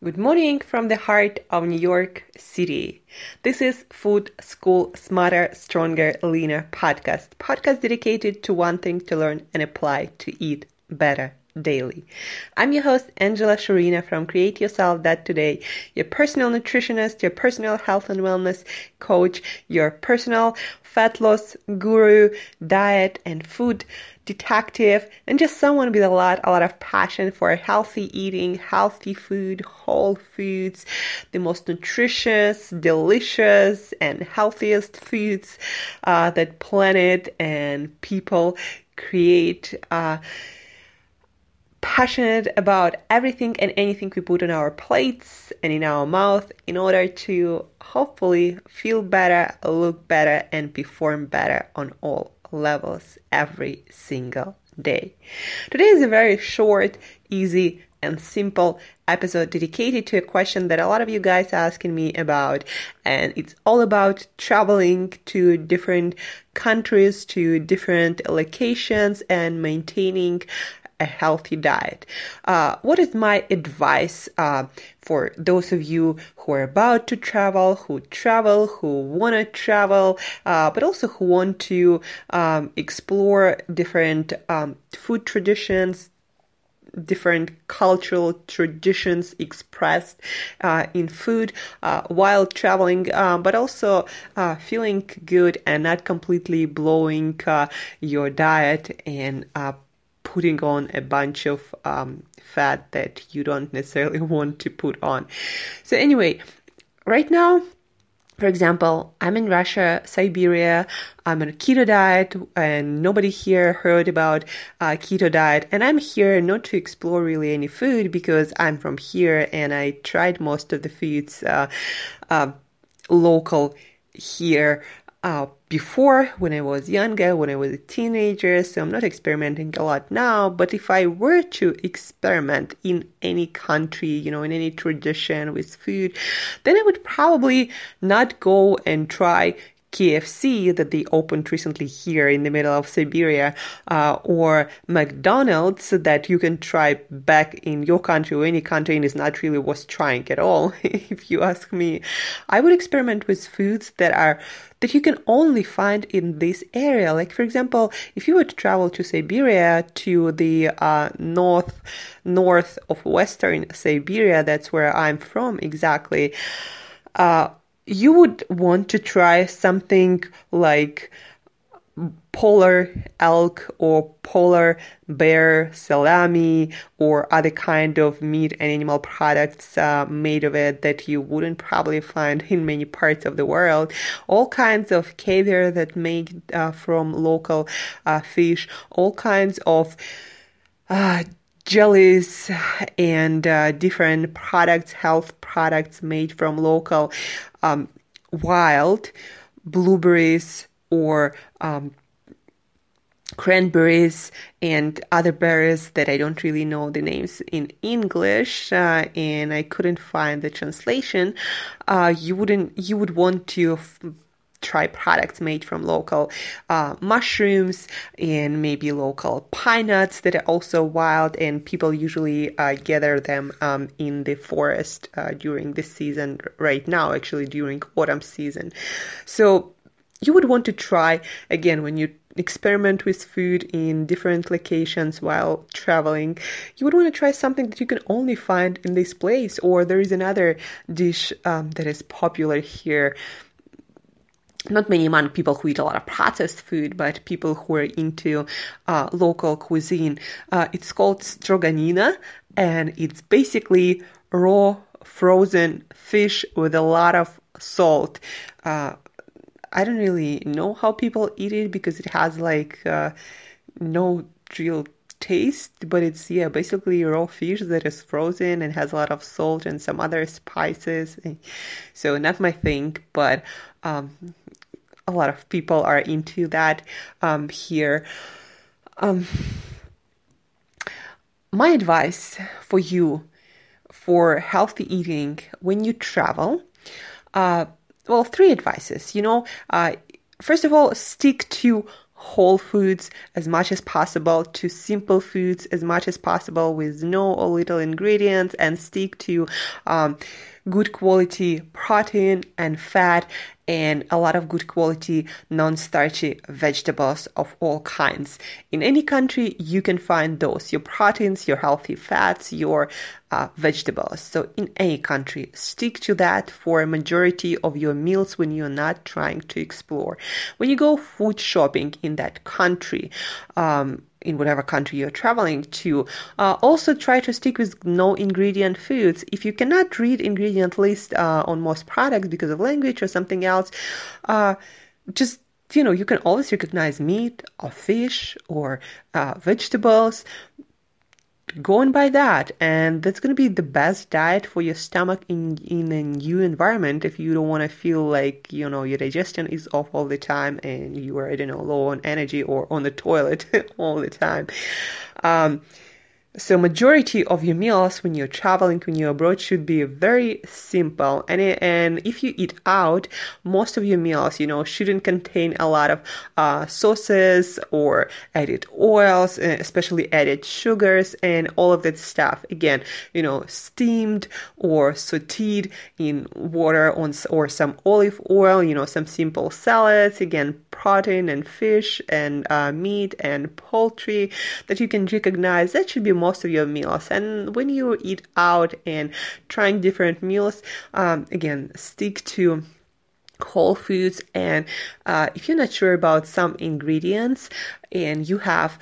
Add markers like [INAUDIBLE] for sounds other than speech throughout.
Good morning from the heart of New York City. This is Food School Smarter, Stronger, Leaner podcast. Podcast dedicated to one thing to learn and apply to eat better daily. I'm your host, Angela Sharina from Create Your Style dot Today, your personal nutritionist, your personal health and wellness coach, your personal fat loss guru, diet and food detective, and just someone with a lot, a lot of passion for healthy eating, healthy food, whole foods, the most nutritious, delicious, and healthiest foods uh, that planet and people create. Uh, passionate about everything and anything we put on our plates and in our mouth in order to hopefully feel better, look better, and perform better on all levels every single day. Today is a very short, easy, and simple episode dedicated to a question that a lot of you guys are asking me about. And it's all about traveling to different countries, to different locations, and maintaining a healthy diet. Uh, what is my advice uh, for those of you who are about to travel, who travel, who want to travel, uh, but also who want to um, explore different um, food traditions, different cultural traditions expressed uh, in food uh, while traveling, uh, but also uh, feeling good and not completely blowing uh, your diet and uh, putting on a bunch of um, fat that you don't necessarily [LAUGHS] want to put on. So, anyway, right now, for example, I'm in Russia, Siberia. I'm on a keto diet, and nobody here heard about uh, keto diet. And I'm here not to explore really any food because I'm from here, and I tried most of the foods uh, uh, local here uh, before when I was younger, when I was a teenager, so I'm not experimenting a lot now. But if I were to experiment in any country, you know, in any tradition with food, then I would probably not go and try KFC that they opened recently here in the middle of Siberia, uh, or McDonald's that you can try back in your country or any country and is not really worth trying at all, [LAUGHS] if you ask me. I would experiment with foods that are that you can only find in this area. Like for example, if you were to travel to Siberia to the uh, north north of western Siberia, that's where I'm from exactly. Uh, you would want to try something like polar elk or polar bear salami or other kind of meat and animal products uh, made of it that you wouldn't probably find in many parts of the world. All kinds of caviar that made uh, from local uh, fish. All kinds of uh, jellies and uh, different products, health products made from local um, wild blueberries or um, cranberries and other berries that I don't really know the names in English, uh, and I couldn't find the translation. Uh, you wouldn't, you would want to f- try products made from local uh, mushrooms and maybe local pine nuts that are also wild and people usually uh, gather them um, in the forest uh, during the season right now actually during autumn season. So you would want to try again when you experiment with food in different locations while traveling you would want to try something that you can only find in this place or there is another dish um, that is popular here not many among people who eat a lot of processed food, but people who are into uh, local cuisine. Uh, it's called stroganina, and it's basically raw frozen fish with a lot of salt. Uh, I don't really know how people eat it because it has like uh, no real taste, but it's yeah basically raw fish that is frozen and has a lot of salt and some other spices. So not my thing, but um, a lot of people are into that um, here. Um, my advice for you for healthy eating when you travel, uh, well, three advices. You know, uh, first of all, stick to whole foods as much as possible to simple foods as much as possible with no or little ingredients and stick to um, good quality protein and fat and a lot of good quality non-starchy vegetables of all kinds. In any country, you can find those, your proteins, your healthy fats, your uh, vegetables. So in any country, stick to that for a majority of your meals when you're not trying to explore. When you go food shopping in that country, um, in whatever country you're traveling to. Uh, also, try to stick with no ingredient foods. If you cannot read ingredient list uh, on most products because of language or something else, uh, just you know you can always recognize meat or fish or uh, vegetables going by that. And that's going to be the best diet for your stomach in in a new environment if you don't want to feel like you know your digestion is off all the time and you are i don't know low on energy or on the toilet [LAUGHS] all the time. Um, so majority of your meals when you're traveling, when you're abroad, should be very simple. And and if you eat out, most of your meals, you know, shouldn't contain a lot of uh, sauces or added oils, uh, especially added sugars and all of that stuff. Again, you know, steamed or sautéed in water on or some olive oil. You know, some simple salads. Again, protein and fish and uh, meat and poultry that you can recognize. That should be more most of your meals. And when you eat out and trying different meals, um, again, stick to whole foods and uh, if you're not sure about some ingredients and you have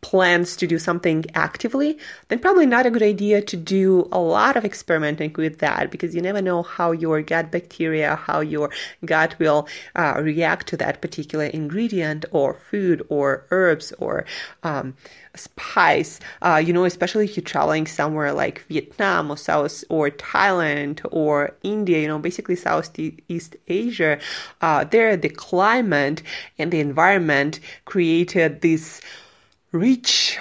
plans to do something actively, then probably not a good idea to do a lot of experimenting with that because you never know how your gut bacteria, how your gut will uh, react to that particular ingredient or food or herbs or um, spice. Uh, you know, especially if you're traveling somewhere like Vietnam or South or Thailand or India, you know, basically Southeast Asia, uh, there the climate and the environment created this rich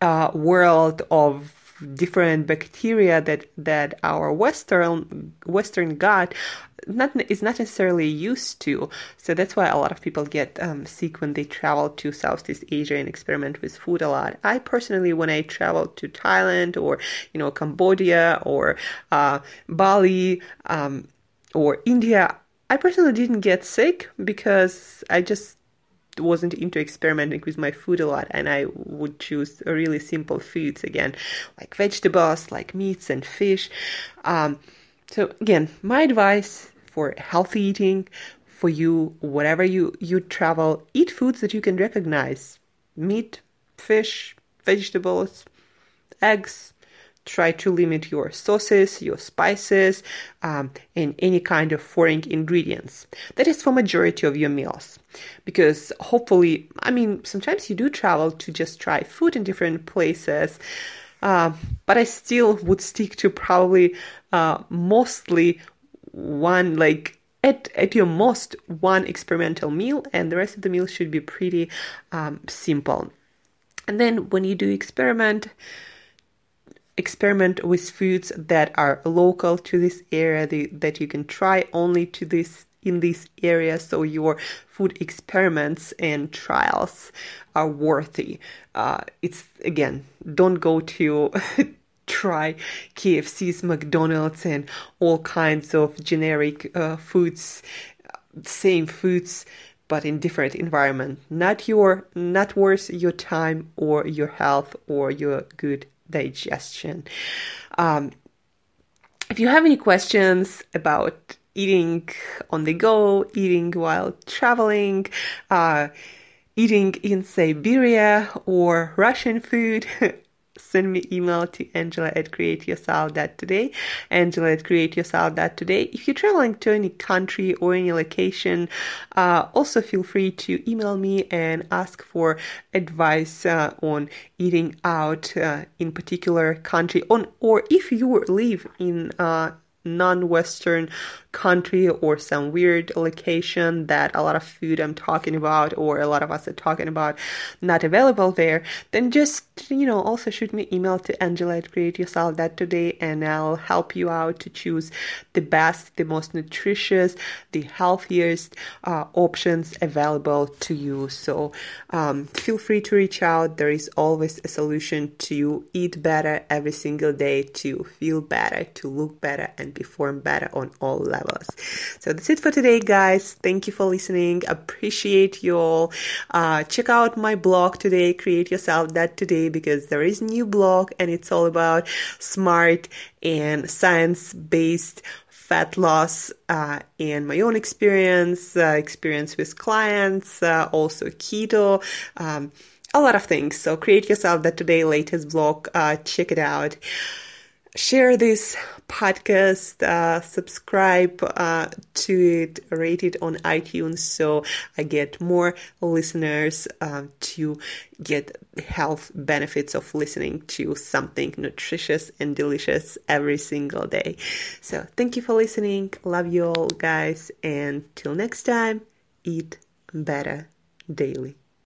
uh, world of different bacteria that that our western western gut not is not necessarily used to. So that's why a lot of people get um, sick when they travel to southeast asia and experiment with food a lot. I personally when i traveled to thailand or you know cambodia or uh, bali um, or india i personally didn't get sick because i just wasn't into experimenting with my food a lot and I would choose really simple foods again, like vegetables, like meats and fish. Um, so again, my advice for healthy eating for you, whatever you, you travel, eat foods that you can recognize. Meat, fish, vegetables, eggs, try to limit your sauces, your spices, um, and any kind of foreign ingredients. That is for majority of your meals, because hopefully, I mean, sometimes you do travel to just try food in different places. Uh, but I still would stick to probably uh, mostly one like at, at your most one experimental meal and the rest of the meal should be pretty um, simple and then when you do experiment experiment with foods that are local to this area the, that you can try only to this in this area so your food experiments and trials are worthy. Uh, it's again don't go to [LAUGHS] try kfc's mcdonald's and all kinds of generic uh, foods same foods but in different environment. Not your not worth your time or your health or your good digestion. Um, if you have any questions about eating on the go, eating while traveling, uh, eating in Siberia, or Russian food, [LAUGHS] send me email to angela at createyourstyle.today angela at createyourstyle.today if you're traveling to any country or any location uh, also feel free to email me and ask for advice uh, on eating out uh, in particular country on or if you live in uh, non-western country or some weird location that a lot of food I'm talking about or a lot of us are talking about not available there, then just you know also shoot me email to Angela at Create Your Style dot today and I'll help you out to choose the best, the most nutritious, the healthiest uh, options available to you. So um, feel free to reach out. There is always a solution to eat better every single day, to feel better, to look better, and perform better on all levels. So that's it for today, guys. Thank you for listening. Appreciate you all. Uh, check out my blog today, Create Your Style dot Today, because there is new blog and it's all about smart and science based fat loss uh, and my own experience, uh, experience with clients, uh, also keto. Um, a lot of things. So create your style dot today latest blog. Uh, check it out share this podcast, uh, subscribe uh, to it, rate it on iTunes so I get more listeners uh, to get health benefits of listening to something nutritious and delicious every single day. So thank you for listening. Love you all, guys. And till next time, eat better daily.